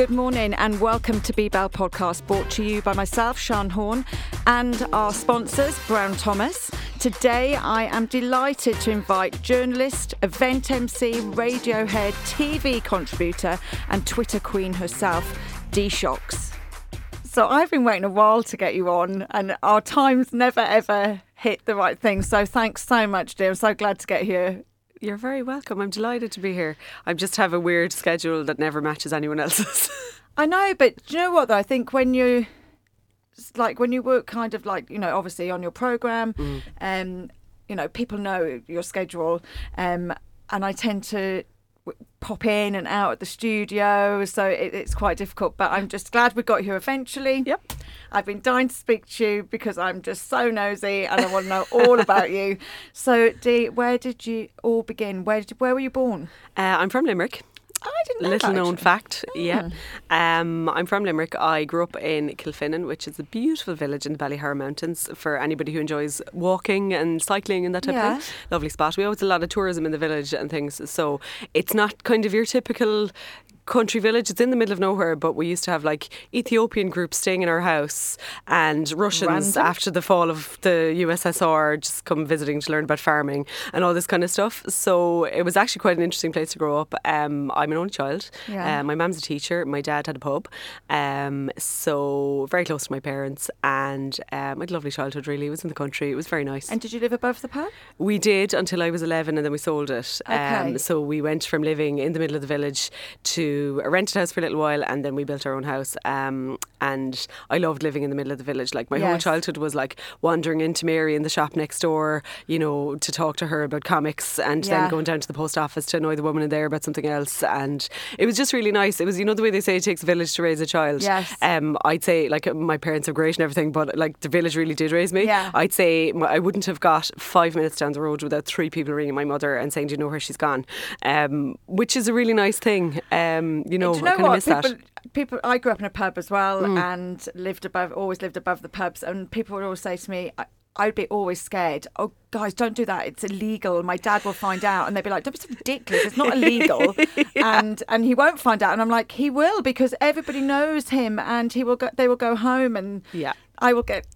Good morning and welcome to B Bell Podcast, brought to you by myself, Sean Horn, and our sponsors, Brown Thomas. Today, I am delighted to invite journalist, event MC, Radiohead, TV contributor, and Twitter queen herself, DeShocks. So I've been waiting a while to get you on, and our times never ever hit the right thing. So thanks so much, dear. I'm so glad to get here you're very welcome. I'm delighted to be here. I just have a weird schedule that never matches anyone else's. I know, but do you know what though? I think when you like when you work kind of like you know obviously on your program, mm. um, you know people know your schedule, um, and I tend to pop in and out at the studio, so it, it's quite difficult. But I'm just glad we got here eventually. Yep. I've been dying to speak to you because I'm just so nosy and I want to know all about you. So, Dee, where did you all begin? Where did, where were you born? Uh, I'm from Limerick. I didn't know Little that, known fact, Mm. yeah. Um, I'm from Limerick. I grew up in Kilfinane, which is a beautiful village in the Ballyhoura Mountains for anybody who enjoys walking and cycling and that type Yeah. of thing. Lovely spot. We always a lot of tourism in the village and things. So it's not kind of your typical country village. It's in the middle of nowhere, but we used to have like Ethiopian groups staying in our house and Russians Random. after the fall of the USSR just come visiting to learn about farming and all this kind of stuff. So it was actually quite an interesting place to grow up. Um, I'm an only child. Yeah. Uh, my mum's a teacher. My dad had a pub. Um, so very close to my parents and um, I had a lovely childhood really. It was in the country. It was very nice. And did you live above the pub? We did until I was 11 and then we sold it. Um, Okay. so we went from living in the middle of the village to a rented house for a little while and then we built our own house. Um, and I loved living in the middle of the village. Like my whole childhood was like wandering into Mary in the shop next door, you know, to talk to her about comics and Yeah. then going down to the post office to annoy the woman in there about something else. And it was just really nice. It was, you know, the way they say it takes a village to raise a child. Yes. Um, I'd say like my parents are great and everything, but like the village really did raise me. Yeah. I'd say I wouldn't have got five minutes down the road without three people ringing my mother and saying, "Do you know where she's gone?" Um, which is a really nice thing. Um, you know, Do you know I what? miss people, that. Mm. people, I grew up in a pub as well and lived above, always lived above the pubs. And people would always say to me, I, I'd be always scared. Oh, guys, don't do that. It's illegal. My dad will find out. And they'd be like, "That's ridiculous. It's not illegal." And and he won't find out. And I'm like, he will because everybody knows him, and he will go. They will go home, and Yeah. I will get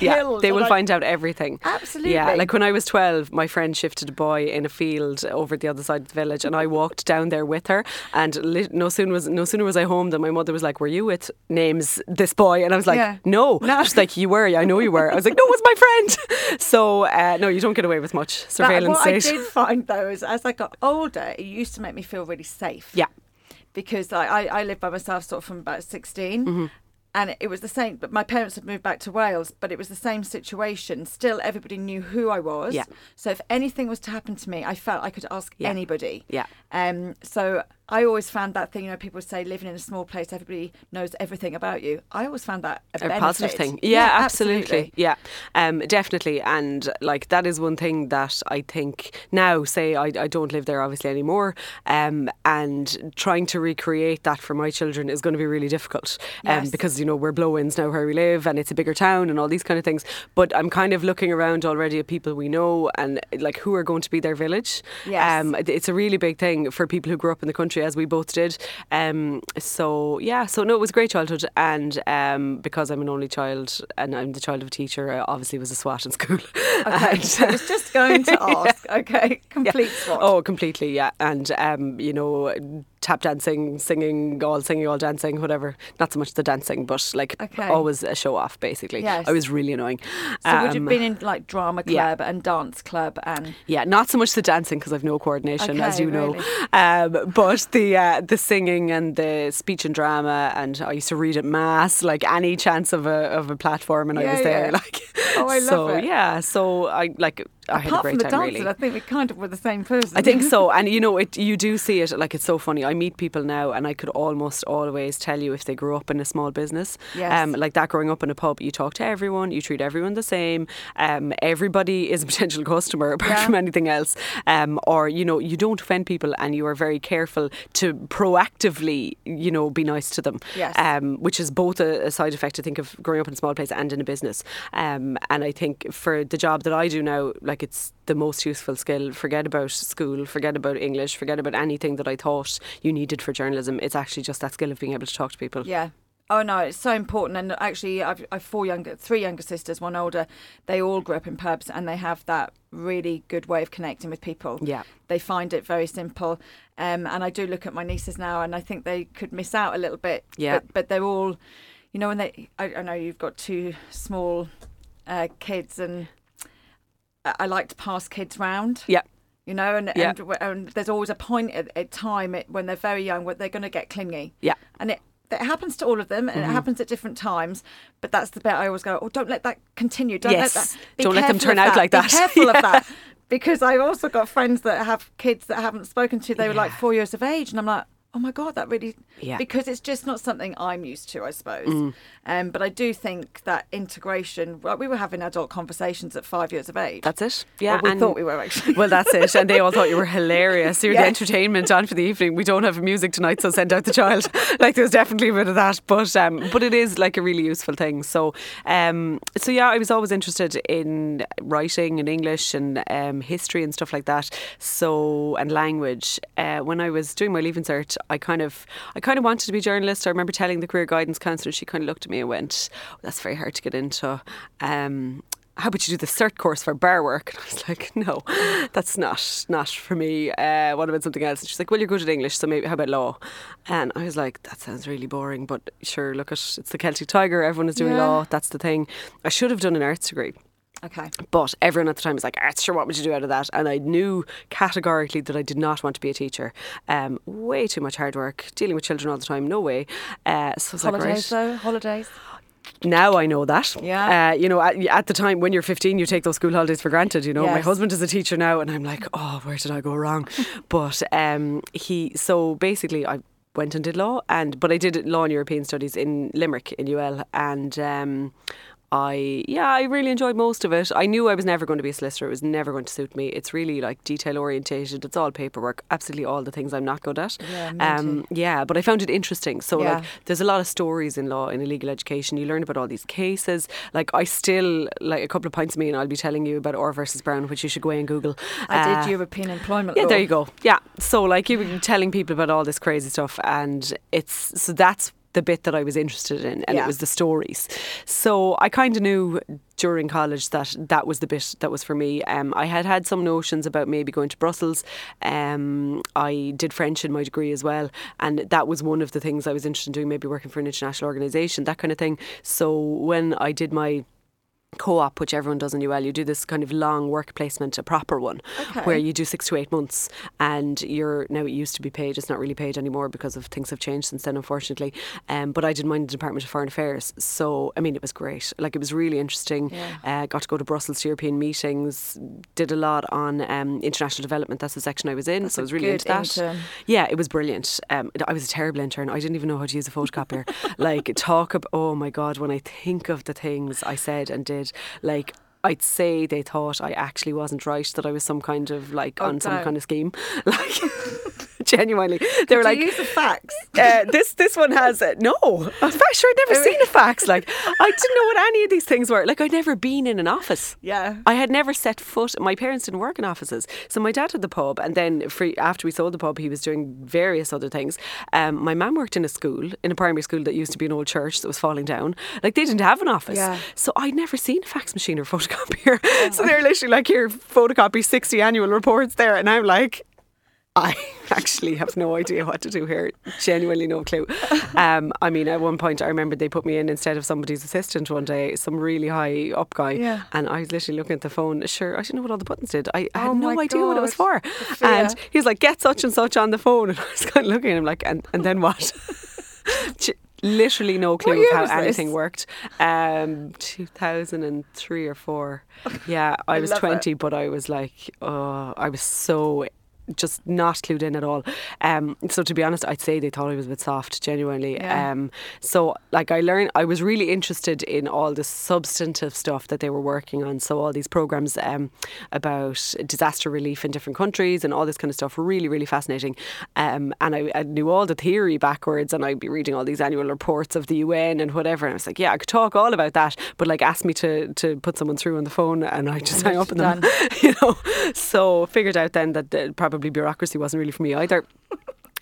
Yeah, they will I- find out everything. Absolutely. Yeah, like when I was 12, my friend shifted a boy in a field over the other side of the village, and I walked down there with her. And no sooner was no sooner was I home than my mother was like, "Were you with names this boy?" And I was like, Yeah. "No." No. She's like, "You were. I know you were." I was like, "No, it was my friend." So uh, no, you don't get away with much surveillance what I did find though is as I got older, it used to make me feel really safe. Yeah. because I, I lived by myself sort of from about 16 Mm-hmm. And it was the same but my parents had moved back to wales but it was the same situation still everybody knew who i was Yeah. so if anything was to happen to me i felt i could ask Yeah. anybody Yeah. um so i always found that thing you know people say living in a small place everybody knows everything about you i always found that a, a positive thing. Yeah, absolutely. Yeah, um, definitely. And like that is one thing that I think now, say I, I don't live there obviously anymore, um, and trying to recreate that for my children is going to be really difficult. Um, Yes. because you know we're blow-ins now where we live, and it's a bigger town and all these kind of things. But I'm kind of looking around already at people we know and like who are going to be their village. Yes. Um, it's a really big thing for people who grew up in the country, as we both did. Um, so yeah, so no, it was a great childhood, and um, because I'm an only child and I'm the child of a teacher, I obviously was a swat in school. okay And- i was just going to ask okay complete swat Oh, completely, yeah. And um, you know, tap dancing, singing, all singing, all dancing, whatever. Not so much the dancing, but like Okay. always a show off, basically. Yes. I was really annoying. so would you Um, have been in like drama yeah. club and dance club and Yeah, not so much the dancing because I've no coordination, as Okay, you know. really. Um, but the uh, the singing and the speech and drama, and I used to read at mass, like any chance of a of a platform, and I Yeah, was there. yeah. Like, Oh, I love so it. yeah, so I like I had a apart great from the time. dancing really. i think we kind of were the same person I think so, and you know, it you do see it like it's so funny. I meet people now, and I could almost always tell you if they grew up in a small business. Yes. Um, like that, growing up in a pub, you talk to everyone, you treat everyone the same. Um, everybody is a potential customer apart Yeah. from anything else. Um, or you know, you don't offend people, and you are very careful to proactively, you know, be nice to them. Yes. Um, which is both a, a side effect, I think, of growing up in a small place and in a business. Um, and I think for the job that I do now, like like it's the most useful skill. Forget about school, forget about English, forget about anything that I thought you needed for journalism. It's actually just that skill of being able to talk to people. Yeah. Oh no, it's so important. And actually, I've, I've four younger, three younger sisters, one older. They all grew up in pubs, and they have that really good way of connecting with people. Yeah, they find it very simple. Um, and I do look at my nieces now, and I think they could miss out a little bit. Yeah, but, but they're all, you know, when they. I, I know you've got two small uh, kids, and I like to pass kids round. Yeah you know, and, yeah. and, and there's always a point at, at time when they're very young where they're going to get clingy. Yeah. And it it happens to all of them, and mm-hmm. it happens at different times. But that's the bit I always go, oh, don't let that continue. Don't yes. let that. don't let them turn out like that. Be careful yeah. of that. Because I've also got friends that have kids that I haven't spoken to. They yeah. were like four years of age, and I'm like, oh my god that really yeah. because it's just not something i'm used to i suppose. Mm. um, but i do think that integration well, we were having adult conversations at five years of age. That's it. Yeah well, we and thought we were actually. well that's it. And they all thought you were hilarious. You're yeah. the entertainment on for the evening. We don't have music tonight so send out the child. Like there's definitely a bit of that. But um, but it is like a really useful thing. So um, so yeah I was always interested in writing and English and um, history and stuff like that. So and language. Uh, when I was doing my leaving cert I kind of I kind of wanted to be a journalist. I remember telling the career guidance counsellor, she kind of looked at me and went, oh, "That's very hard to get into." Um, how about you do the cert course for bar work? And I was like, no, that's not not for me. Uh, what about something else? And she's like, well, you're good at English, so maybe how about law? And I was like, that sounds really boring, but sure, look at it's the Celtic Tiger. Everyone is doing yeah. law. That's the thing. I should have done an arts degree. Okay. But everyone at the time was like, arts, sure, what would you do out of that? And I knew categorically that I did not want to be a teacher. Um, way too much hard work, dealing with children all the time, no way. Uh, so holidays, like, right. though, holidays now I know that. Yeah. Uh, you know, at, at, the time when you're 15, you take those school holidays for granted. You know, yes. my husband is a teacher now, and I'm like, oh, where did I go wrong? but um, he, so basically, I went and did law, and but I did law and European studies in Limerick in UL, and um, I yeah, I really enjoyed most of it. I knew I was never going to be a solicitor. It was never going to suit me. It's really like detail orientated. It's all paperwork. Absolutely all the things I'm not good at. Yeah, um, yeah, but I found it interesting. So yeah. like, there's a lot of stories in law in illegal education. You learn about all these cases. Like I still like a couple of pints of me, and I'll be telling you about Orr versus Brown, which you should go away and Google. I uh, did European employment. Yeah, law. there you go. Yeah, so like you were telling people about all this crazy stuff, and it's so that's the bit that I was interested in, and yeah. it was the stories. So I kind of knew during college that that was the bit that was for me. Um, I had had some notions about maybe going to Brussels. Um, I did French in my degree as well, and that was one of the things I was interested in doing, maybe working for an international organisation, that kind of thing. So when I did my co-op which everyone does in UL you do this kind of long work placement a proper one okay. where you do six to eight months and you're now it used to be paid it's not really paid anymore because of things have changed since then unfortunately um, but I did mine in the Department of Foreign Affairs so I mean it was great like it was really interesting yeah. uh, got to go to Brussels to European meetings did a lot on um, international development that's the section I was in that's so I was really into that intern. yeah it was brilliant um, I was a terrible intern I didn't even know how to use a photocopier like talk about oh my god when I think of the things I said and did did. Like I'd say they thought I actually wasn't right, that I was some kind of like oh, on some kind of scheme. Like genuinely, they Could were like, use a fax. Uh, this this one has it. No, I'm sure I'd never seen a fax. Like I didn't know what any of these things were. Like I'd never been in an office. Yeah, I had never set foot. My parents didn't work in offices, so my dad had the pub, and then after we sold the pub, he was doing various other things. Um, my mum worked in a school, in a primary school that used to be an old church that was falling down. Like they didn't have an office, yeah. so I'd never seen a fax machine or photocopier. Oh so they're literally like, here, photocopy sixty annual reports there, and I'm like. I actually have no idea what to do here. Genuinely no clue. Um, I mean, at one point, I remember they put me in instead of somebody's assistant one day, some really high up guy. Yeah. And I was literally looking at the phone. Sure, I didn't know what all the buttons did. I, I had oh no idea God. what it was for. And he was like, get such and such on the phone. And I was kind of looking at him like, and, and then what? literally no clue of how anything this? worked. Um, 2003 or four. Yeah, I, I was 20, it. but I was like, oh, I was so just not clued in at all. Um, so to be honest, I'd say they thought I was a bit soft, genuinely. Yeah. Um, so like I learned, I was really interested in all the substantive stuff that they were working on. So all these programs um, about disaster relief in different countries and all this kind of stuff, really, really fascinating. Um, and I, I knew all the theory backwards, and I'd be reading all these annual reports of the UN and whatever. And I was like, yeah, I could talk all about that, but like ask me to to put someone through on the phone, and I just hang up on them, you know. So figured out then that uh, probably bureaucracy wasn't really for me either.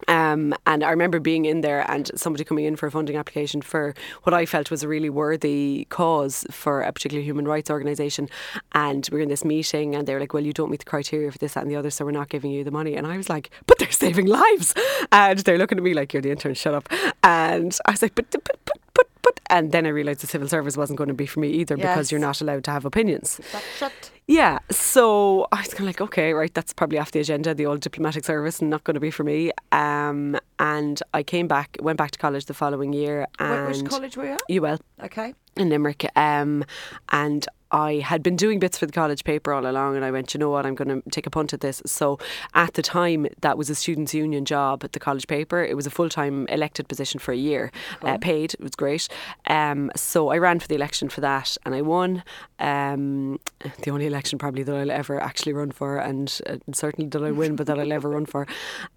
Um, and I remember being in there and somebody coming in for a funding application for what I felt was a really worthy cause for a particular human rights organisation. And we were in this meeting and they were like, Well, you don't meet the criteria for this, that, and the other, so we're not giving you the money. And I was like, But they're saving lives. And they're looking at me like, You're the intern, shut up. And I was like, But, but, but, but, but. And then I realised the civil service wasn't going to be for me either because you're not allowed to have opinions. Shut. Yeah, so I was kind of like, okay, right, that's probably off the agenda, the old diplomatic service, not going to be for me. Um, and I came back, went back to college the following year, and Which college were you at? UL Okay. in Limerick. Um, and I had been doing bits for the college paper all along, and I went, you know what, I'm going to take a punt at this. So at the time, that was a students' union job at the college paper. It was a full time elected position for a year, uh, paid. It was great. Um, so I ran for the election for that, and I won. Um, the only election probably that I'll ever actually run for, and uh, certainly that I win, but that I'll ever run for.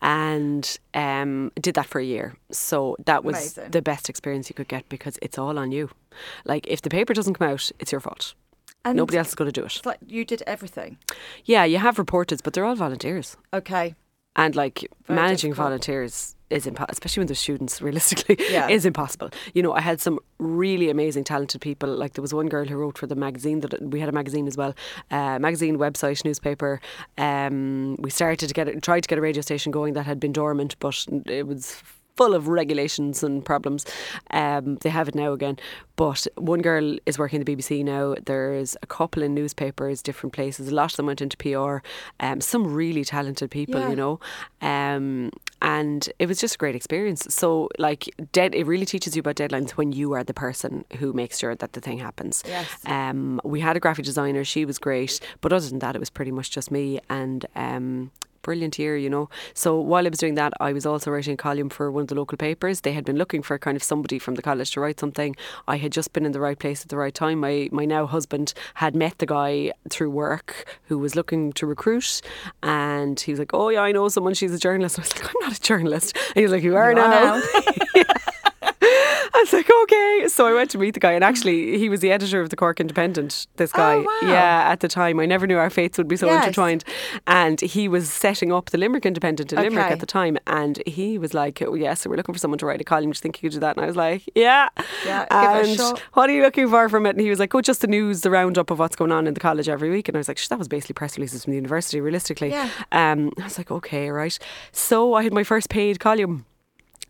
And um, did that for a year. So that was Amazing. the best experience you could get because it's all on you. Like if the paper doesn't come out, it's your fault. And Nobody else is going to do it. It's like you did everything. Yeah, you have reporters, but they're all volunteers. Okay. And like Very managing difficult. volunteers is impossible, especially when they're students, realistically, Yeah. is impossible. You know, I had some really amazing, talented people. Like there was one girl who wrote for the magazine that we had a magazine as well, uh, magazine, website, newspaper. Um, we started to get it, tried to get a radio station going that had been dormant, but it was full of regulations and problems. Um, they have it now again. But one girl is working the BBC now. There's a couple in newspapers, different places. A lot of them went into PR. Um, some really talented people, Yeah. you know. Um, and it was just a great experience. So, like, dead, it really teaches you about deadlines when you are the person who makes sure that the thing happens. Yes. Um, we had a graphic designer. She was great, but other than that, it was pretty much just me and. Um, Brilliant year, you know. So while I was doing that, I was also writing a column for one of the local papers. They had been looking for kind of somebody from the college to write something. I had just been in the right place at the right time. My my now husband had met the guy through work who was looking to recruit, and he was like, "Oh yeah, I know someone. She's a journalist." I was like, "I'm not a journalist." And he was like, "You are now." now. I was like, okay. So I went to meet the guy, and actually, he was the editor of the Cork Independent. This guy, Oh, wow. yeah, at the time, I never knew our fates would be so Yes. intertwined. And he was setting up the Limerick Independent in Limerick at the time, and he was like, "Oh yes, so we're looking for someone to write a column. Do you think you could do that?" And I was like, "Yeah." Yeah, give it a and what are you looking for from it? And he was like, "Oh, just the news, the roundup of what's going on in the college every week." And I was like, "Sh, "That was basically press releases from the university, realistically." Yeah. Um, I was like, "Okay, right." So I had my first paid column.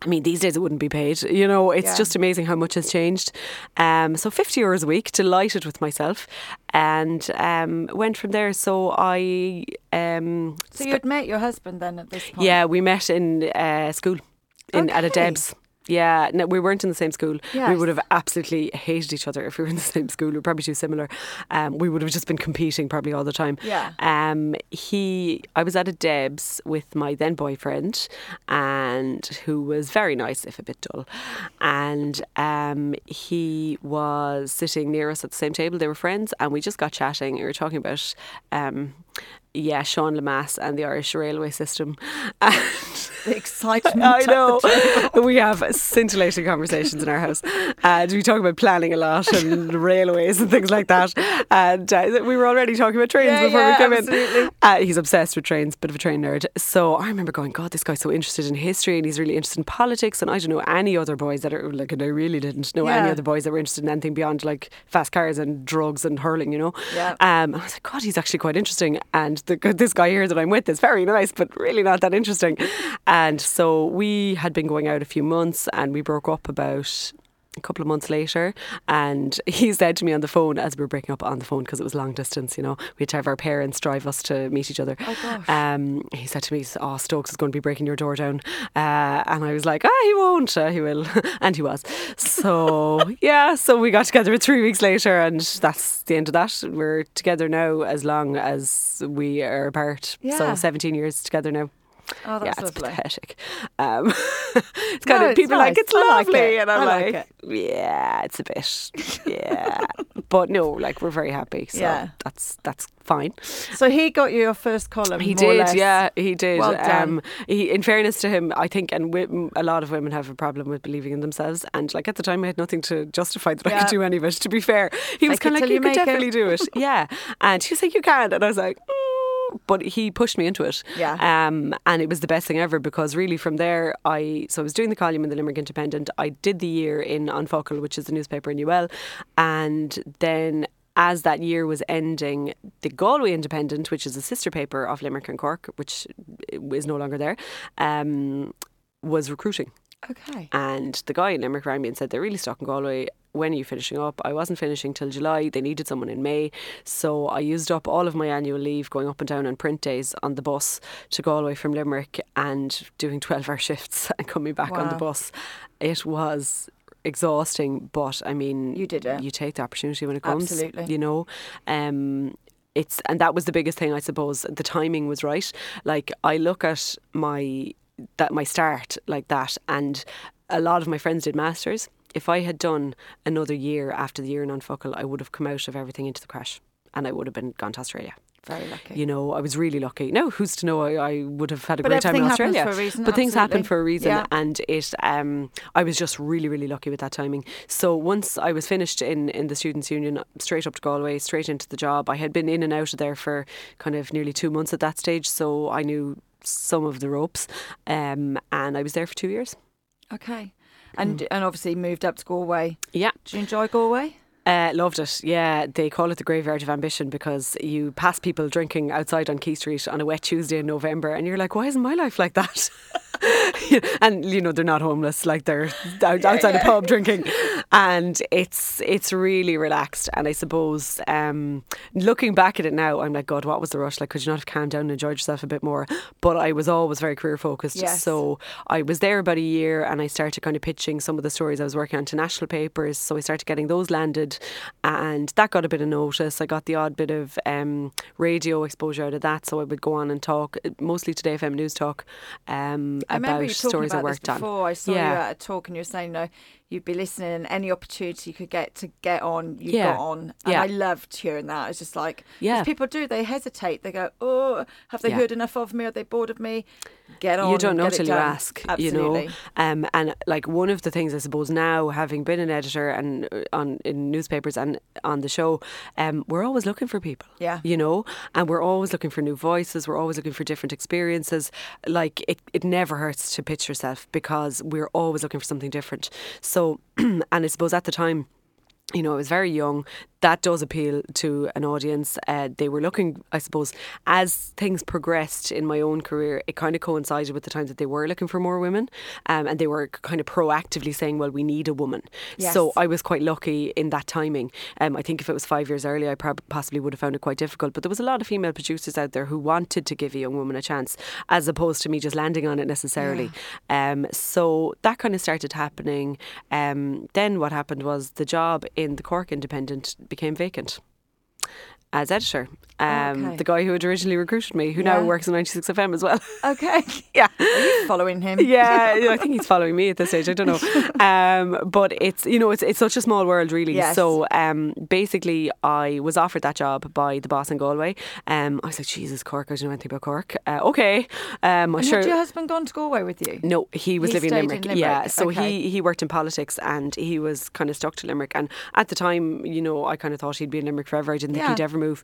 I mean, these days it wouldn't be paid. You know, it's Yeah. just amazing how much has changed. Um, so 50 euros a week, delighted with myself, and um, went from there. So I, um, So you had met your husband then at this point? yeah, we met in uh, school, in at a Debs. Yeah, no, we weren't in the same school. We would have absolutely hated each other if we were in the same school. We're probably too similar. Um, we would have just been competing probably all the time. Yeah. Um, he, I was at a Debs with my then boyfriend, and who was very nice, if a bit dull. And um, he was sitting near us at the same table. They were friends, and we just got chatting. We were talking about. Um, yeah, Sean Lemass and the Irish railway system. And The excitement. I know. we have scintillating conversations in our house. And we talk about planning a lot and railways and things like that. And uh, we were already talking about trains Yeah, before yeah, we came absolutely. in. Uh, he's obsessed with trains, bit of a train nerd. So I remember going, God, this guy's so interested in history and he's really interested in politics. And I don't know any other boys that are like, and I really didn't know any other boys that were interested in anything beyond like fast cars and drugs and hurling, you know? Yeah. Um, I was like, God, he's actually quite interesting. And the, this guy here that I'm with is very nice, but really not that interesting. And so we had been going out a few months and we broke up about a couple of months later, and he said to me on the phone as we were breaking up on the phone because it was long distance. You know, we had to have our parents drive us to meet each other. Oh gosh. Um, he said to me, "Oh, Stokes is going to be breaking your door down," uh, and I was like, "Ah, he won't. Uh, he will," and he was. So yeah, so we got together three weeks later, and that's the end of that. We're together now as long as we are apart. Yeah. So seventeen years together now. Oh, that's yeah, it's lovely. pathetic. Um, it's kind No, of it's people are like nice. it's I like lovely, it. and I'm like like, yeah, it's a bit, yeah. but no, like we're very happy. So Yeah. that's that's fine. So he got you your first column. He did, yeah, he did. Well. Um, he, in fairness to him, I think, and wi- a lot of women have a problem with believing in themselves. And like at the time, I had nothing to justify that I could do any of it. To be fair, he was kind of like, "You you could make it." definitely do it." yeah, and he was like, "You can," and I was like. "Mm." But he pushed me into it, Yeah. Um, and it was the best thing ever because really from there, I so I was doing the column in the Limerick Independent. I did the year in An Focal, which is a newspaper in UL, and then as that year was ending, the Galway Independent, which is a sister paper of Limerick and Cork, which is no longer there, um, was recruiting. Okay. And the guy in Limerick rang me and said they're really stuck in Galway. When are you finishing up? I wasn't finishing till July. They needed someone in May. So I used up all of my annual leave going up and down on print days on the bus to Galway from Limerick and doing 12 hour shifts and coming back on the bus. It was exhausting, but I mean, You did it. You take the opportunity when it comes. Absolutely. You know, um, it's and that was the biggest thing I suppose. The timing was right. Like I look at my that my start like that, and a lot of my friends did masters. If I had done another year after the year in An Focal, I would have come out of everything into the crash, and I would have been gone to Australia. Very lucky. You know, I was really lucky. Now, who's to know? I, I would have had a But great time in Australia. for a reason, but things happen for a reason, Yeah. and it. Um, I was just really, really lucky with that timing. So once I was finished in in the students' union, straight up to Galway, straight into the job. I had been in and out of there for kind of nearly two months at that stage, so I knew some of the ropes, um, and I was there for two years. Okay. And mm. and obviously moved up to Galway. Yeah. Do you enjoy Galway? Uh, loved it. Yeah, they call it the graveyard of ambition because you pass people drinking outside on Quay Street on a wet Tuesday in November, and you're like, why isn't my life like that? and you know they're not homeless, like they're out, outside a pub drinking, and it's it's really relaxed. And I suppose um, looking back at it now, I'm like, God, what was the rush? Like, could you not have calmed down and enjoyed yourself a bit more? But I was always very career focused, Yes. so I was there about a year, and I started kind of pitching some of the stories I was working on to national papers. So I started getting those landed, and that got a bit of notice. I got the odd bit of um, radio exposure out of that, so I would go on and talk mostly today FM Newstalk um, about stories about I worked this on. before. I saw Yeah. you at a talk and you were saying, no, you'd be listening and any opportunity you could get to get on, you Yeah. got on. And Yeah. I loved hearing that. It's just like, Yeah. people do, they hesitate. They go, oh, have they Yeah. heard enough of me? Are they bored of me? Get on. you don't know till you ask, Absolutely. you know. Um, and like one of the things I suppose now, having been an editor and uh, on in newspapers and on the show, um, we're always looking for people. Yeah. you know, and we're always looking for new voices. We're always looking for different experiences. Like it, it never hurts to pitch yourself because we're always looking for something different. So, and I suppose at the time. You know, I was very young. That does appeal to an audience. Uh, they were looking, I suppose, as things progressed in my own career, it kind of coincided with the time that they were looking for more women. Um, and they were kind of proactively saying, well, we need a woman. Yes. So I was quite lucky in that timing. Um, I think if it was five years earlier, I prob- possibly would have found it quite difficult. But there was a lot of female producers out there who wanted to give a young woman a chance, as opposed to me just landing on it necessarily. Um, so that kind of started happening. Um, then what happened was the job in the Cork Independent became vacant. As editor, um, Okay. the guy who had originally recruited me, who Yeah. now works in 96 FM as well. Okay. yeah, Are you following him? yeah, I think he's following me at this stage. I don't know, um, but it's you know it's it's such a small world really. Yes. So um, basically, I was offered that job by the boss in Galway. Um, I was like, Jesus, Cork! I don't know anything about Cork. Uh, okay, um, And sure. had your husband gone to Galway with you? No, he was He living in stayed in Limerick. Limerick, Yeah, so okay. he he worked in politics and he was kind of stuck to Limerick. And at the time, you know, I kind of thought he'd be in Limerick forever. I didn't think he'd ever move.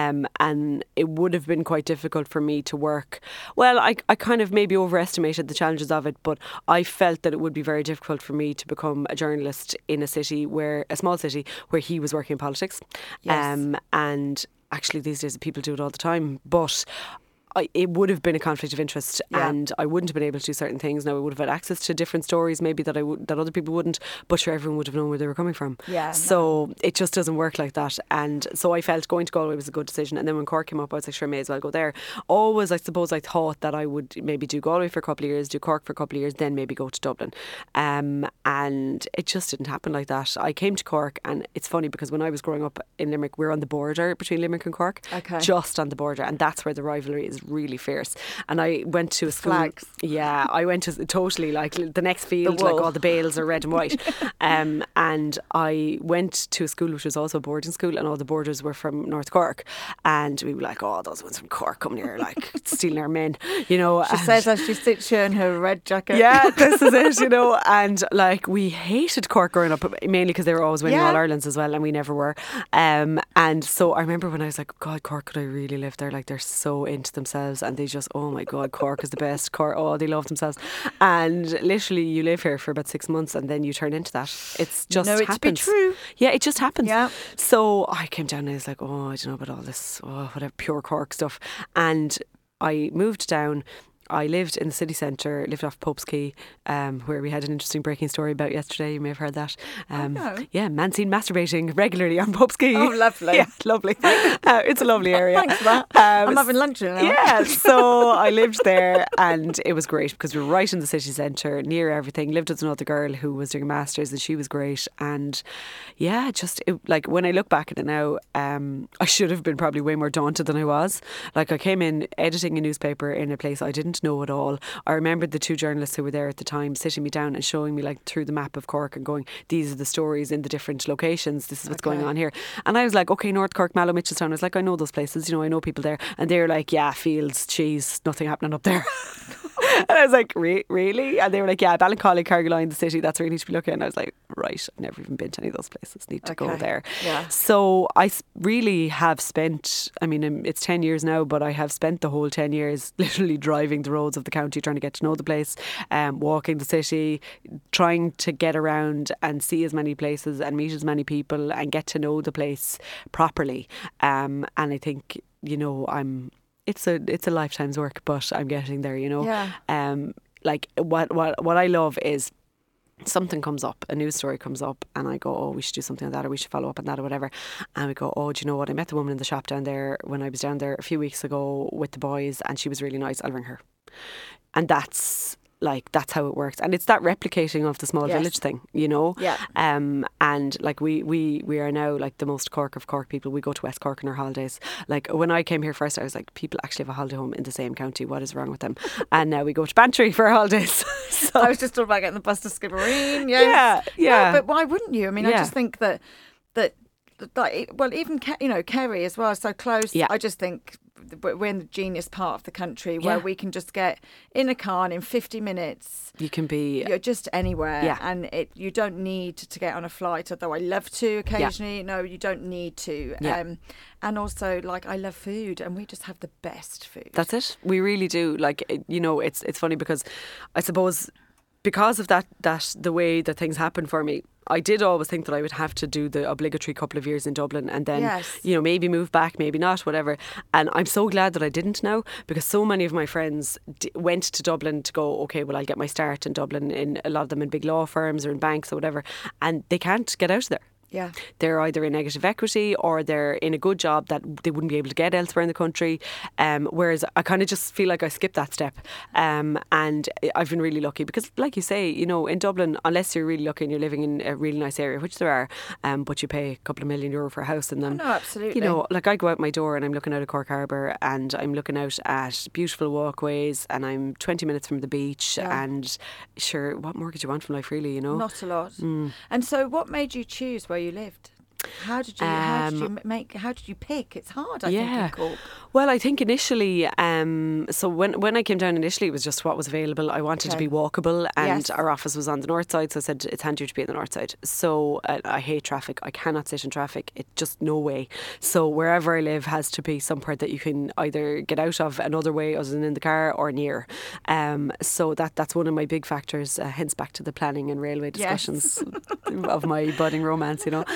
Um, and it would have been quite difficult for me to work. Well, I I kind of maybe overestimated the challenges of it, but I felt that it would be very difficult for me to become a journalist in a city where a small city where he was working in politics. Yes. Um, and actually these days people do it all the time, but. I, it would have been a conflict of interest, Yeah. and I wouldn't have been able to do certain things. Now I would have had access to different stories, maybe that I would that other people wouldn't, but sure, everyone would have known where they were coming from. Yeah, no. So it just doesn't work like that, and so I felt going to Galway was a good decision. And then when Cork came up, I was like, sure, I may as well go there. Always, I suppose, I thought that I would maybe do Galway for a couple of years, do Cork for a couple of years, then maybe go to Dublin. Um, and it just didn't happen like that. I came to Cork, and it's funny because when I was growing up in Limerick, we're on the border between Limerick and Cork, Okay. just on the border, and that's where the rivalry is really fierce. And I went to a school. Flags. Yeah, I went to totally like the next field, like all the bales are red and white. um, and I went to a school which was also a boarding school, and all the boarders were from North Cork, and we were like, oh, those ones from Cork coming here, like stealing our men, you know. She says as she sits here in her red jacket. yeah, this is it, you know. And like we hated Cork growing up, mainly because they were always winning Yeah. All Irelands as well, and we never were. Um, and so I remember when I was like, God, Cork, could I really live there? Like they're so into themselves, and they just, oh my God, Cork is the best. Cork, oh, they love themselves. And literally, you live here for about six months, and then you turn into that. It's just know it to be happens. true. Yeah, it just happens. Yeah. So I came down and I was like, oh, I don't know about all this, oh, whatever, pure Cork stuff. And I moved down. I lived in the city centre, lived off Pope's Quay, um, where we had an interesting breaking story about yesterday. You may have heard that. Um, no. Yeah, man seen masturbating regularly on Pope's Quay. Oh, lovely. yeah, lovely. uh, it's a lovely area. Thanks for that. Um, I'm having lunch now. yeah, so I lived there and it was great because we were right in the city centre, near everything. Lived with another girl who was doing a master's and she was great. And yeah, just it, like when I look back at it now, um, I should have been probably way more daunted than I was. Like I came in editing a newspaper in a place I didn't know at all. I remembered the two journalists who were there at the time sitting me down and showing me like through the map of Cork and going, these are the stories in the different locations. This is what's going on here. And I was like, okay, North Cork, Mallow, Mitchelstown. I was like, I know those places, you know, I know people there. And they're like, yeah, fields, cheese, nothing happening up there. and I was like, Re- really? And they were like, yeah, Ballincollig, Carrigaline, the city, that's where you need to be looking. And I was like, right, I've never even been to any of those places. Need to go there. Yeah. So I really have spent, I mean, um, it's 10 years now, but I have spent the whole 10 years literally driving the roads of the county, trying to get to know the place, um, walking the city, trying to get around and see as many places and meet as many people and get to know the place properly. Um, and I think, you know, I'm. It's a it's a lifetime's work, but I'm getting there. You know, Yeah. um, like what what what I love is something comes up, a news story comes up, and I go, oh, we should do something like that, or we should follow up on that, or whatever. And we go, oh, do you know what? I met the woman in the shop down there when I was down there a few weeks ago with the boys, and she was really nice. I'll ring her. And that's like that's how it works, and it's that replicating of the small Yes. village thing, you know. Yeah. Um, and like we we we are now like the most Cork of Cork people. We go to West Cork on our holidays. Like when I came here first, I was like, people actually have a holiday home in the same county. What is wrong with them? and now we go to Bantry for our holidays. so I was just talking about getting the bus to Skibbereen. Yes. Yeah, No, yeah. but why wouldn't you? I mean, I just think that that that e, well, even you know Kerry as well, so close. Yeah. I just think we're we're in the genius part of the country where Yeah. we can just get in a car and in 50 minutes you can be you're just anywhere Yeah. and it you don't need to get on a flight although i love to occasionally no you don't need to Yeah. um and also like i love food and we just have the best food That's it. We really do. Like you know, it's it's funny because I suppose because of that that the way that things happen for me. I did always think that I would have to do the obligatory couple of years in Dublin and then, Yes. you know, maybe move back, maybe not, whatever. And I'm so glad that I didn't now because so many of my friends d- went to Dublin to go, okay, well, I'll get my start in Dublin, in a lot of them in big law firms or in banks or whatever, and they can't get out of there yeah they're either in negative equity or they're in a good job that they wouldn't be able to get elsewhere in the country. Um, whereas I kind of just feel like I skipped that step. Um, and I've been really lucky because, like you say, you know, in Dublin, unless you're really lucky and you're living in a really nice area, which there are, um, but you pay a couple of million euro for a house and then. no absolutely You know, like I go out my door and I'm looking out at Cork Harbour and I'm looking out at beautiful walkways and I'm 20 minutes from the beach. Yeah. And sure, what more could you want from life, really, you know? not a lot Mm. and so what made you choose where you lived how did you how did you Um, make how did you pick it's hard i Yeah. think. Well, I think initially, um, so when when I came down initially, it was just what was available. I wanted to be walkable, and Yes. our office was on the north side, so I said it's handier to be on the north side. So uh, I hate traffic. I cannot sit in traffic. It just no way. So wherever I live has to be somewhere that you can either get out of another way other than in the car or near. Um, so that that's one of my big factors. Uh, hence back to the planning and railway Yes. discussions of my budding romance, you know.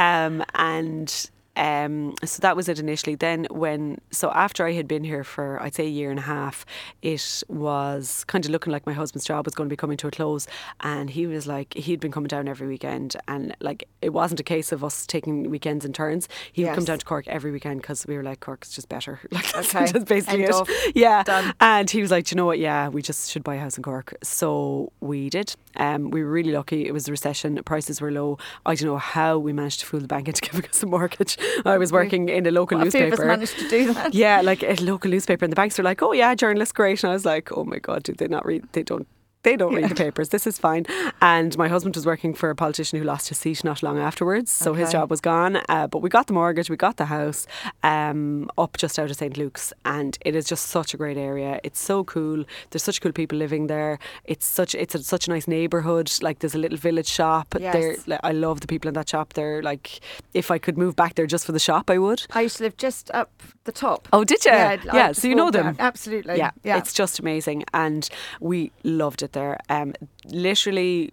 Um, and um, so that was it initially. Then when so after I had been here for I'd say a year and a half, it was kind of looking like my husband's job was going to be coming to a close, and he was like he'd been coming down every weekend, and like it wasn't a case of us taking weekends in turns. He would come down to Cork every weekend because we were like Cork's just better. Like that's Okay. just basically End it. of. Yeah, Done. and he was like, "Do you know what? Yeah, we just should buy a house in Cork. So we did. Um, we were really lucky. It was a recession. Prices were low. I don't know how we managed to fool the bank into giving us a mortgage. I was working in a local Well, a few of us newspaper. managed to do that. Yeah, like a local newspaper, and the banks were like, "Oh yeah, journalists, great." And I was like, "Oh my god, do they not read? They don't." They don't read the papers. This is fine. And my husband was working for a politician who lost his seat not long afterwards, so his job was gone. Uh, but we got the mortgage, we got the house um, up just out of St Luke's, and it is just such a great area. It's so cool. There's such cool people living there. It's such it's a, such a nice neighbourhood. Like there's a little village shop. Yes. There, like, I love the people in that shop. They're like, if I could move back there just for the shop, I would. I used to live just up the top. Oh, did you? Yeah, yeah. So you know them. Absolutely. Yeah, yeah. it's just amazing, and we loved it there. Um, literally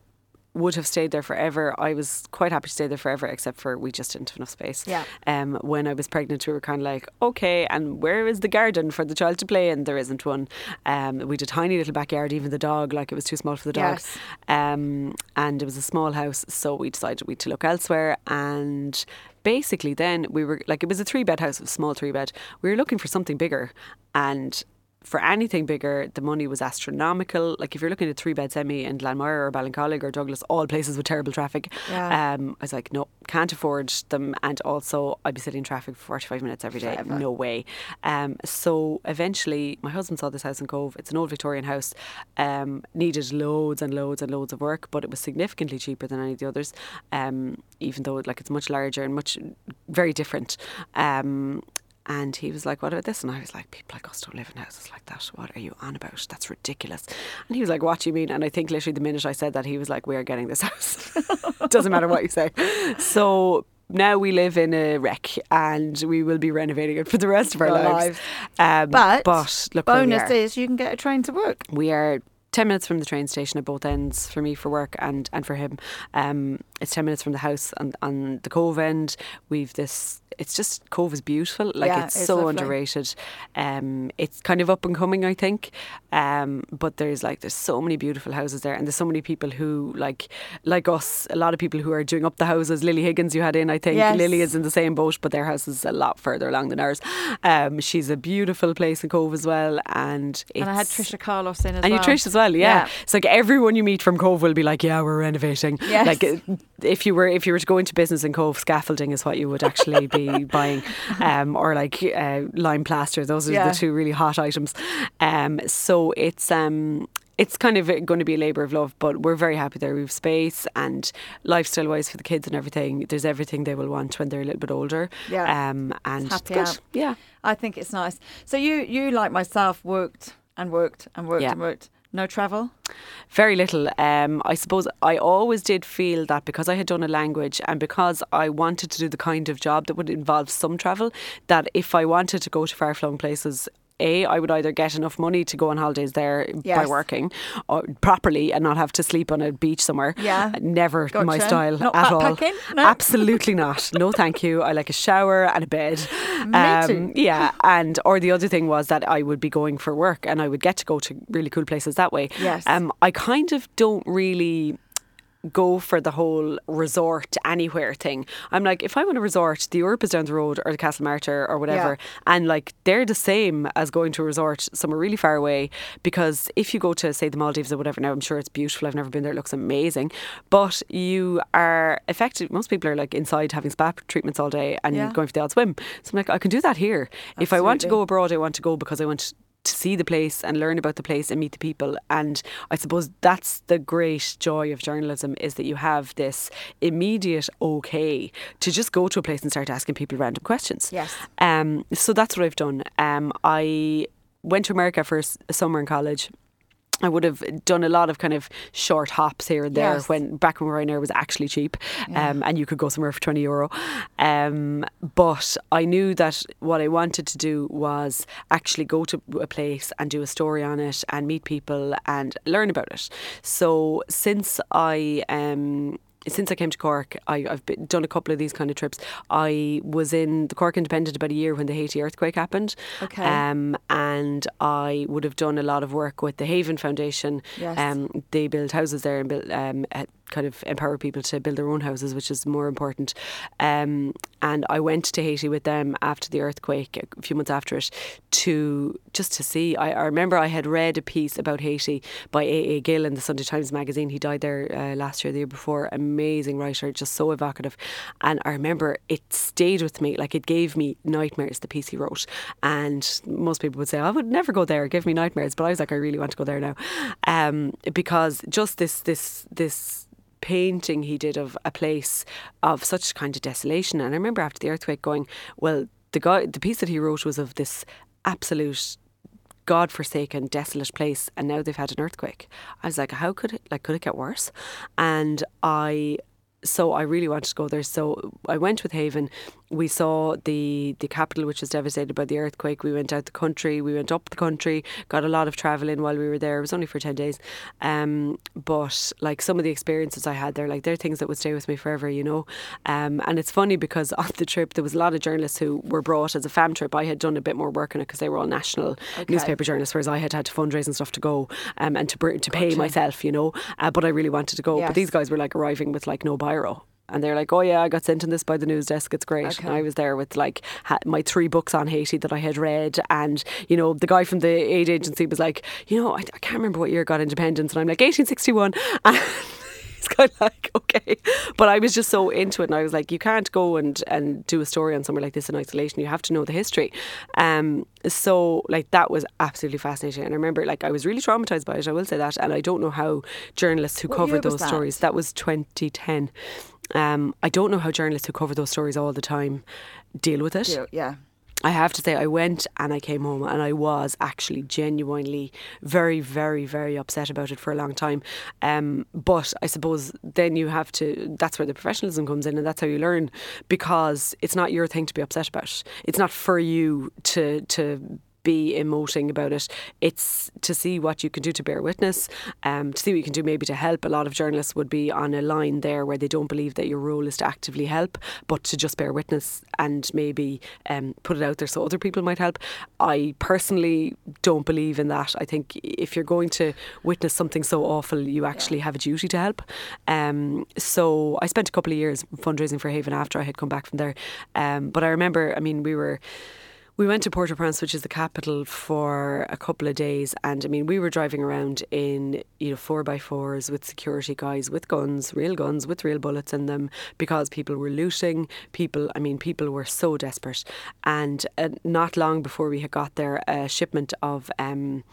would have stayed there forever. I was quite happy to stay there forever, except for we just didn't have enough space. Yeah. Um, when I was pregnant, we were kind of like, okay, and where is the garden for the child to play in? There isn't one. Um, we had a tiny little backyard. Even the dog, like it was too small for the dog. Yes. Um, and it was a small house, so we decided we to look elsewhere and. Basically, then we were like, it was a three bed house, a small three bed. We were looking for something bigger, and for anything bigger, the money was astronomical. Like if you're looking at three bed semi in Glanmire or Ballincollig or Douglas, all places with terrible traffic. Yeah. Um, I was like, no, can't afford them, and also I'd be sitting in traffic for 45 minutes every day. Forever. No way. Um, so eventually, my husband saw this house in Cobh. It's an old Victorian house. Um, needed loads and loads and loads of work, but it was significantly cheaper than any of the others. Um, even though like it's much larger and much very different. And he was like, What about this? And I was like, People like us don't live in houses like that. What are you on about? That's ridiculous. And he was like, What do you mean? And I think literally the minute I said that, he was like, We are getting this house. Doesn't matter what you say. So now we live in a wreck and we will be renovating it for the rest of our Your lives. Um, But, but look, bonus is you can get a train to work. We are 10 minutes from the train station at both ends for me for work and, and for him. Um, it's 10 minutes from the house on, on the Cobh end. We've this, it's just, Cobh is beautiful. Like Yeah, it's, it's so lovely. underrated. Um, it's kind of up and coming, I think. Um, but there's like, there's so many beautiful houses there and there's so many people who like, like us, a lot of people who are doing up the houses. Lilly Higgins you had in, I think. Yes. Lilly is in the same boat, but their house is a lot further along than ours. Um, she's a beautiful place in Cobh as well. And it's, And I had Trisha Carlos in as and well. you Trish as well, yeah. Yeah. It's like everyone you meet from Cobh will be like, yeah, we're renovating. Yes. Like uh, if you were if you were to go into business in Cobh, scaffolding is what you would actually be buying, um, or like uh, lime plaster. Those are Yeah. the two really hot items. Um, so it's um. It's kind of going to be a labour of love, but we're very happy there. We've space and lifestyle wise for the kids and everything. There's everything they will want when they're a little bit older. Yeah. Um, and It's happy good. Yeah. I think it's nice. So you, you like myself, worked and worked and worked Yeah. and worked. No travel? Very little. Um, I suppose I always did feel that because I had done a language and because I wanted to do the kind of job that would involve some travel, that if I wanted to go to far flung places, a, I would either get enough money to go on holidays there by working or properly and not have to sleep on a beach somewhere. Yeah. Never my style Not at all. No? Absolutely not. No, thank you. I like a shower and a bed. Me too. Yeah. And, or the other thing was that I would be going for work and I would get to go to really cool places that way. Yes. Um, I kind of don't really go for the whole resort anywhere thing. I'm like, if I want a resort, the Europe is down the road or the Castlemartyr or whatever. And like they're the same as going to a resort somewhere really far away. Because if you go to say the Maldives or whatever, now I'm sure it's beautiful. I've never been there, it looks amazing. But you are affected. most people are like inside having spa treatments all day and Yeah. going for the odd swim. So I'm like, I can do that here. If I want to go abroad, I want to go because I want to see the place and learn about the place and meet the people. And I suppose that's the great joy of journalism is that you have this immediate okay to just go to a place and start asking people random questions. Yes. Um, so that's what I've done. Um, I went to America for a summer in college. I would have done a lot of kind of short hops here and there Yes. when back when Ryanair was actually cheap, um, and you could go somewhere for twenty euro. Um, but I knew that what I wanted to do was actually go to a place and do a story on it and meet people and learn about it. So since I um, since I came to Cork, I, have done a couple of these kind of trips. I was in the Cork Independent about a year when the Haiti earthquake happened. Okay. Um, and I would have done a lot of work with the Haven Foundation. Yes. Um, they build houses there and build, um, kind of empower people to build their own houses, which is more important. Um, and I went to Haiti with them after the earthquake, a few months after it, to just to see. I, I remember I had read a piece about Haiti by A. A. Gill in the Sunday Times magazine. He died there uh, last year, the year before. Amazing writer, just so evocative. And I remember it stayed with me, like it gave me nightmares. The piece he wrote, and most people would say I would never go there. It gave me nightmares, but I was like, I really want to go there now, um, because just this this this painting he did of a place of such kind of desolation. And I remember after the earthquake going, well, the guy, the piece that he wrote was of this absolute god-forsaken, desolate place, and now they've had an earthquake. I was like, how could it like could it get worse? And I so I really wanted to go there. So I went with Haven. We saw the the capital, which was devastated by the earthquake. We went out the country. We went up the country. Got a lot of travel in while we were there. It was only for ten days, um, but like some of the experiences I had there, like they're things that would stay with me forever, you know. Um, and it's funny because on the trip there was a lot of journalists who were brought as a fam trip. I had done a bit more work on it because they were all national okay. newspaper journalists, whereas I had had to fundraise and stuff to go um, and to to pay gotcha. myself, you know. Uh, but I really wanted to go. Yes. But these guys were like arriving with like no biro and they're like, "Oh yeah, I got sent in this by the news desk. It's great." Okay. And I was there with like ha- my three books on Haiti that I had read, and you know, the guy from the aid agency was like, "You know, I, I can't remember what year got independence," and I'm like, "1861." And he's kind of like, "Okay," but I was just so into it, and I was like, "You can't go and and do a story on somewhere like this in isolation. You have to know the history." Um, so like that was absolutely fascinating, and I remember like I was really traumatized by it. I will say that, and I don't know how journalists who what covered those that? stories. That was 2010. Um, I don't know how journalists who cover those stories all the time deal with it. yeah. I have to say, I went and I came home and I was actually genuinely very, very, very upset about it for a long time. Um, but I suppose then you have to, that's where the professionalism comes in and that's how you learn because it's not your thing to be upset about. It's not for you to, to be emoting about it. It's to see what you can do to bear witness, um, to see what you can do maybe to help. A lot of journalists would be on a line there where they don't believe that your role is to actively help, but to just bear witness and maybe um, put it out there so other people might help. I personally don't believe in that. I think if you're going to witness something so awful, you actually have a duty to help. Um, so I spent a couple of years fundraising for Haven after I had come back from there. Um, but I remember, I mean, we were we went to Port-au-Prince, which is the capital, for a couple of days, and I mean, we were driving around in you know four by fours with security guys with guns, real guns with real bullets in them, because people were looting. People, I mean, people were so desperate, and uh, not long before we had got there, a shipment of. Um,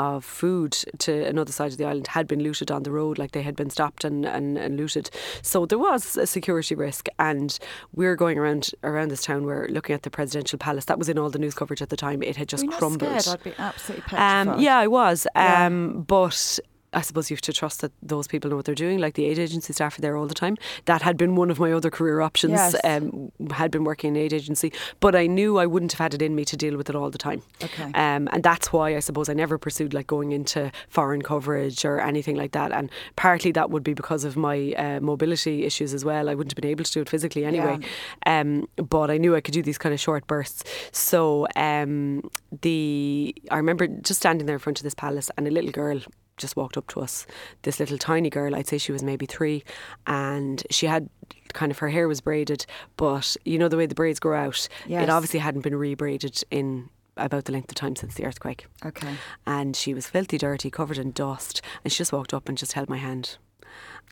of food to another side of the island had been looted on the road, like they had been stopped and, and, and looted. So there was a security risk, and we are going around around this town. We're looking at the presidential palace. That was in all the news coverage at the time. It had just crumbled. I'd be absolutely petrified. Um, yeah, I was. Um, yeah. But I suppose you have to trust that those people know what they're doing. Like the aid agency staff are there all the time. That had been one of my other career options. Yes. Um, had been working in aid agency, but I knew I wouldn't have had it in me to deal with it all the time. Okay. Um, and that's why I suppose I never pursued like going into foreign coverage or anything like that. And partly that would be because of my uh, mobility issues as well. I wouldn't have been able to do it physically anyway. Yeah. Um, but I knew I could do these kind of short bursts. So um, the I remember just standing there in front of this palace and a little girl just walked up to us. This little tiny girl, I'd say she was maybe three, and she had kind of her hair was braided, but you know the way the braids grow out, yes. it obviously hadn't been rebraided in about the length of time since the earthquake. Okay. And she was filthy dirty, covered in dust, and she just walked up and just held my hand.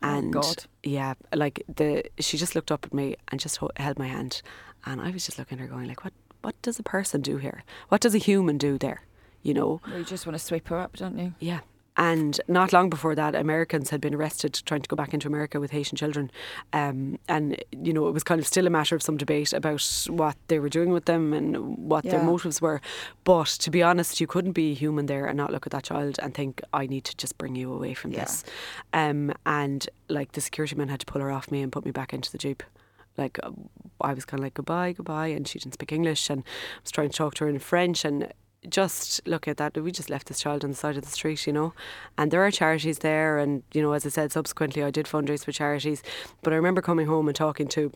Oh, and oh God. yeah, like the she just looked up at me and just held my hand, and I was just looking at her going like, what what does a person do here? What does a human do there? You know. Well, you just want to sweep her up, don't you? Yeah. And not long before that, Americans had been arrested trying to go back into America with Haitian children. Um, and, you know, it was kind of still a matter of some debate about what they were doing with them and what yeah. their motives were. But to be honest, you couldn't be human there and not look at that child and think, I need to just bring you away from yeah. this. Um, and, like, the security man had to pull her off me and put me back into the jeep like I was kind of like goodbye, goodbye, and she didn't speak English, and I was trying to talk to her in French, and just look at that. We just left this child on the side of the street, you know, and there are charities there. And, you know, as I said, subsequently I did fundraise for charities. But I remember coming home and talking to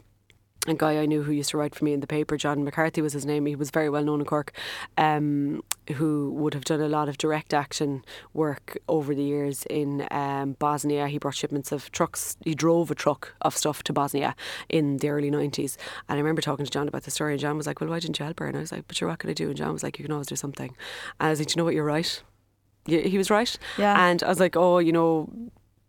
a guy I knew who used to write for me in the paper, John McCarthy was his name. He was very well known in Cork, um, who would have done a lot of direct action work over the years in um, Bosnia. He brought shipments of trucks. He drove a truck of stuff to Bosnia in the early 90s. And I remember talking to John about the story, and John was like, Well, why didn't you help her? And I was like, But sure, what can I do? And John was like, You can always do something. And I was like, Do you know what? You're right. Yeah, he was right. Yeah. And I was like, Oh, you know,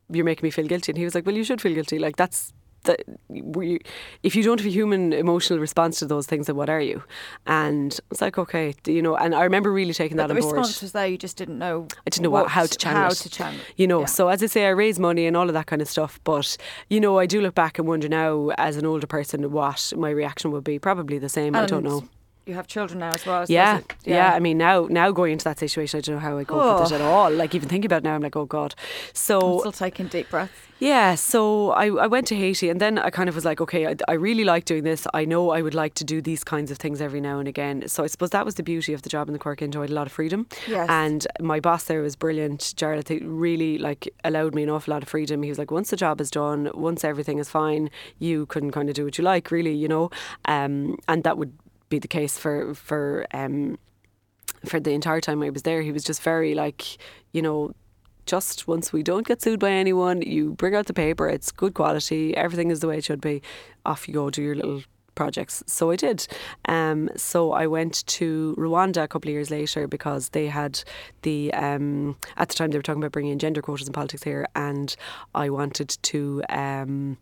you're making me feel guilty. And he was like, Well, you should feel guilty. Like, that's that we, if you don't have a human emotional response to those things, then what are you? And it's like, okay, you know, and I remember really taking but that the on board. response was there, you just didn't know. I didn't know what, how to channel how it. to channel. You know, Yeah. so as I say, I raise money and all of that kind of stuff. But you know, I do look back and wonder now, as an older person, what my reaction would be. Probably the same. I don't know. You have children now as well. Suppose Yeah, it- yeah, I mean, now now going into that situation, I don't know how I cope with it Oh. at all. Like even thinking about it now, I'm like, oh god. So I'm So still taking deep breaths. yeah, so I, I went to Haiti and then I kind of was like, okay, I, I really like doing this. I know I would like to do these kinds of things every now and again. So I suppose that was the beauty of the job in the Cork Indo. I had a lot of freedom. Yes. And my boss there was brilliant. Jared think, really like allowed me an awful lot of freedom. He was like, once the job is done, once everything is fine, you can kind of do what you like, really, you know. Um, and that would be the case for for um, for the entire time I was there. He was just very like, you know, just once we don't get sued by anyone, you bring out the paper, it's good quality, everything is the way it should be. Off you go, do your little projects. So I did. Um, so I went to Rwanda a couple of years later because they had the um, at the time they were talking about bringing in gender quotas in politics here, and I wanted to. Um,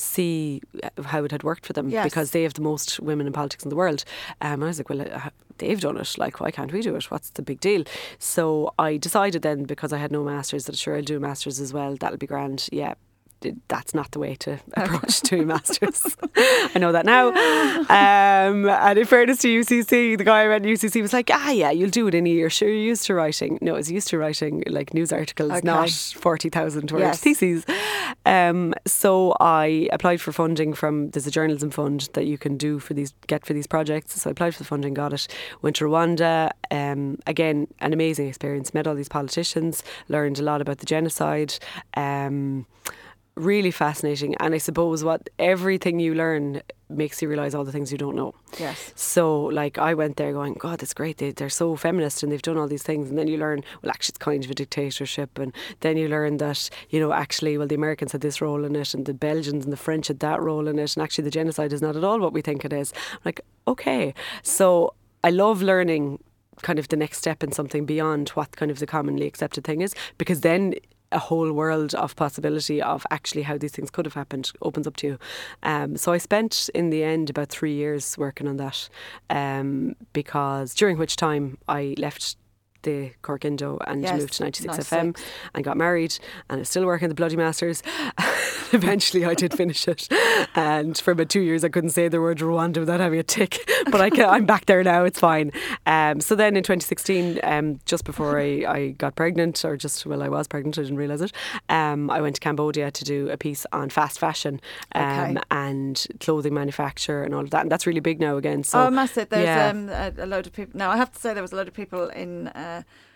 see how it had worked for them Yes. because they have the most women in politics in the world. Um, I was like, well, uh, they've done it. Like, why can't we do it? What's the big deal? So I decided then, because I had no masters, that sure I'll do a masters as well. That'll be grand. Yeah. That's not the way to approach two masters. I know that now. Um, and in fairness to UCC, the guy I to UCC was like, ah, yeah, you'll do it in a year. Sure, you're used to writing. No, I was used to writing like news articles, Okay. not 40,000 word Yes. theses. Um, so I applied for funding from, there's a journalism fund that you can do for these, get for these projects. So I applied for the funding, got it, went to Rwanda. Um, again, an amazing experience. Met all these politicians, learned a lot about the genocide. Um, really fascinating. And I suppose what everything you learn makes you realize all the things you don't know. Yes. So, like, I went there going, God, that's great. They, they're so feminist and they've done all these things. And then you learn, well, actually, it's kind of a dictatorship. And then you learn that, you know, actually, well, the Americans had this role in it and the Belgians and the French had that role in it. And actually, the genocide is not at all what we think it is. I'm like, okay. So, I love learning kind of the next step in something beyond what kind of the commonly accepted thing is because then a whole world of possibility of actually how these things could have happened opens up to you. Um, so I spent in the end about three years working on that um, because during which time I left the Cork Indo and Yes, moved to 96 96. FM and got married and I still working the Bloody Masters. Eventually I did finish it and for about two years I couldn't say the word Rwanda without having a tick but I can, I'm back there now it's fine. Um, so then in 2016 um, just before I, I got pregnant or just well I was pregnant I didn't realise it um, I went to Cambodia to do a piece on fast fashion um, Okay. and clothing manufacture and all of that and that's really big now again so oh, massive. There's yeah. um, a, a load of people. Now, I have to say, there was a load of people in uh,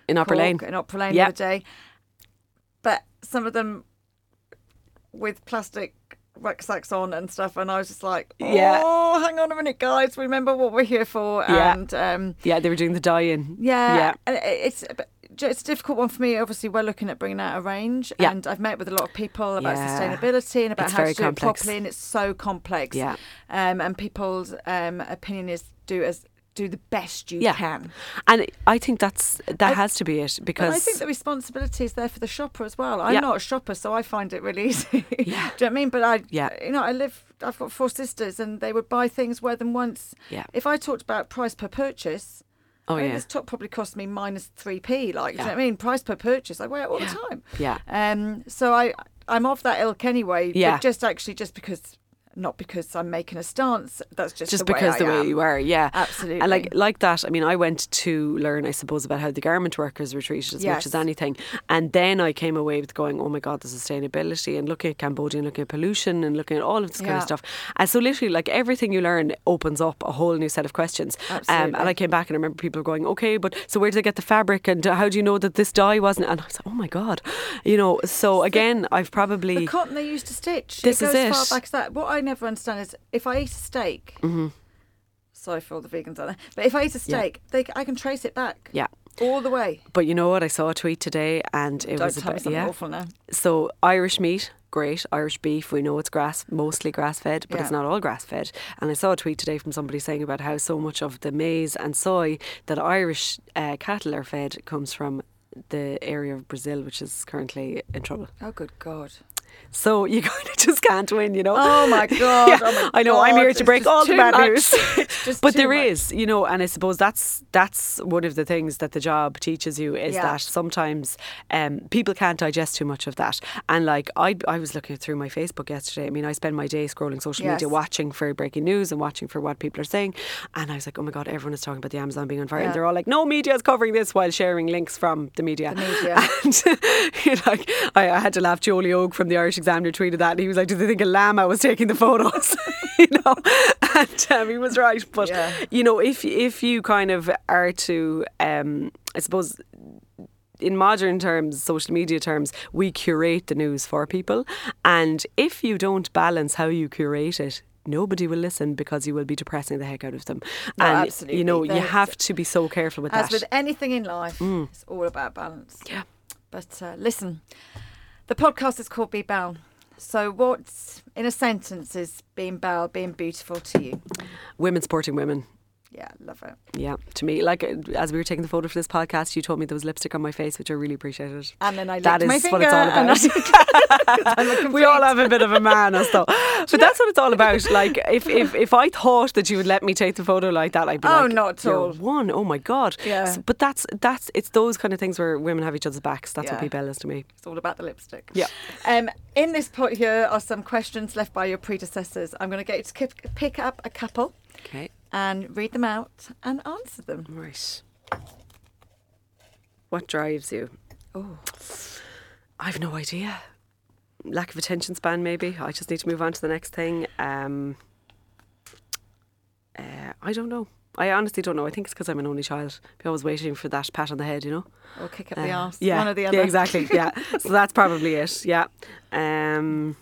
in Upper Cork, Lane in Upper Lane Yeah. the other day, but some of them with plastic rucksacks on and stuff, and I was just like, oh, Yeah. hang on a minute, guys, remember what we're here for, Yeah. and um, yeah they were doing the dye-in yeah, Yeah. it's. It's a difficult one for me. Obviously, we're looking at bringing out a range, Yeah. and I've met with a lot of people about Yeah. sustainability and about It's how to do complex. it properly, and it's so complex. Yeah. um, and people's um, opinion is do as do the best you Yeah. can. And I think that's that I- has to be it because I think the responsibility is there for the shopper as well. I'm Yeah. not a shopper, so I find it really easy. Yeah. Do you know what I mean? But I, Yeah. you know, I live. I've got four sisters, and they would buy things, wear them once. Yeah. If I talked about price per purchase, oh I mean, yeah this top probably cost me minus three p. Like, do you know what I mean? Price per purchase. I wear it all Yeah. the time. yeah Um, so I, I'm off that ilk anyway. Yeah. But just actually, just because not because I'm making a stance. That's just just the because the I way am. you are, yeah, Absolutely. And like like that, I mean, I went to learn, I suppose, about how the garment workers were treated as much as anything, and then I came away with going, oh my god, the sustainability and looking at Cambodia and looking at pollution and looking at all of this kind of stuff. And so literally, like everything you learn opens up a whole new set of questions. Um, Absolutely. and I came back and I remember people going, okay, but so where did they get the fabric and how do you know that this dye wasn't? And I was like, oh my god, you know. So again, I've probably The cotton they used to stitch. This it is it. far back as that. What I never understand is if I eat a steak. Mm-hmm. Sorry for all the vegans out there, but if I eat a Yeah. steak, they, I can trace it back. Yeah. All the way. But you know what? I saw a tweet today, and it Don't was about yeah. awful now. So Irish meat, great. Irish beef, we know it's grass, mostly grass fed, but it's not all grass fed. And I saw a tweet today from somebody saying about how so much of the maize and soy that Irish uh, cattle are fed comes from the area of Brazil, which is currently in trouble. Oh, good God. So you kind of just can't win, you know. Oh, my God. Yeah, Oh, my I know. I'm here to break all the bad news. But there much. is, you know, and I suppose that's that's one of the things that the job teaches you is Yeah. that sometimes um, people can't digest too much of that. And like I, I was looking through my Facebook yesterday. I mean, I spend my day scrolling social media, watching for breaking news and watching for what people are saying. And I was like, oh my god, everyone is talking about the Amazon being on fire, Yeah. and they're all like, no media is covering this while sharing links from the media. The media. And you know, like I, I had to laugh. Joe Leogue from the Irish Examiner tweeted that, and he was like, "Do they think a llama was taking the photos?" you know, and um, he was right. But Yeah. you know, if if you kind of are to, um, I suppose. In modern terms, social media terms, we curate the news for people. And if you don't balance how you curate it, nobody will listen because you will be depressing the heck out of them. No, and absolutely. you know, you have to be so careful with As that. As with anything in life, it's all about balance. yeah. But uh, listen, the podcast is called Be Belle. So, what's in a sentence is being Belle, being beautiful to you? Women supporting women. Yeah, love it. Yeah, to me, like as we were taking the photo for this podcast, you told me there was lipstick on my face, which I really appreciated. And then I That is what it's all about. I- I'm a we all have a bit of a man us though, but that's what it's all about. Like if, if if I thought that you would let me take the photo like that, I'd be like, Oh, like, not at all." One, oh my god. Yeah. So- but that's that's it's those kind of things where women have each other's backs. That's Yeah. what Belle is to me. It's all about the lipstick. Yeah. Um, in this pot here are some questions left by your predecessors. I'm going to get you to pick up a couple Okay. And read them out and answer them. Right. What drives you? Oh, I've no idea. Lack of attention span, maybe. I just need to move on to the next thing. Um, uh, I don't know. I honestly don't know. I think it's because I'm an only child. Be always waiting for that pat on the head, you know. or kick up the Uh, arse. Yeah, One or the other. yeah, exactly. Yeah, so that's probably it. Yeah. Um,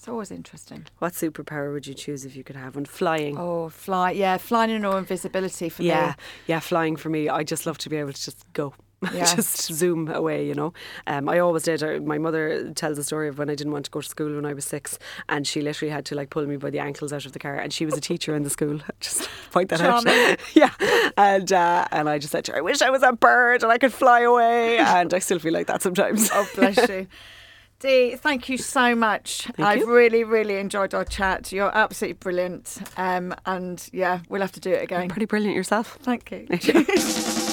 It's always interesting. what superpower would you choose if you could have one? Flying. Oh, fly. Yeah, flying and or invisibility for yeah, me. yeah. yeah, Flying for me. I just love to be able to just go. Yeah. just zoom away, you know. Um, I always did. Uh, My mother tells a story of when I didn't want to go to school when I was six, and she literally had to like pull me by the ankles out of the car. And she was a teacher in the school. Just point that Charming. out. yeah, and uh, and I just said to her, I wish I was a bird and I could fly away. And I still feel like that sometimes. Oh, bless you. Dee, thank you so much. Thank I've you. really, really enjoyed our chat. You're absolutely brilliant. Um, and yeah, we'll have to do it again. Pretty brilliant yourself. Thank you.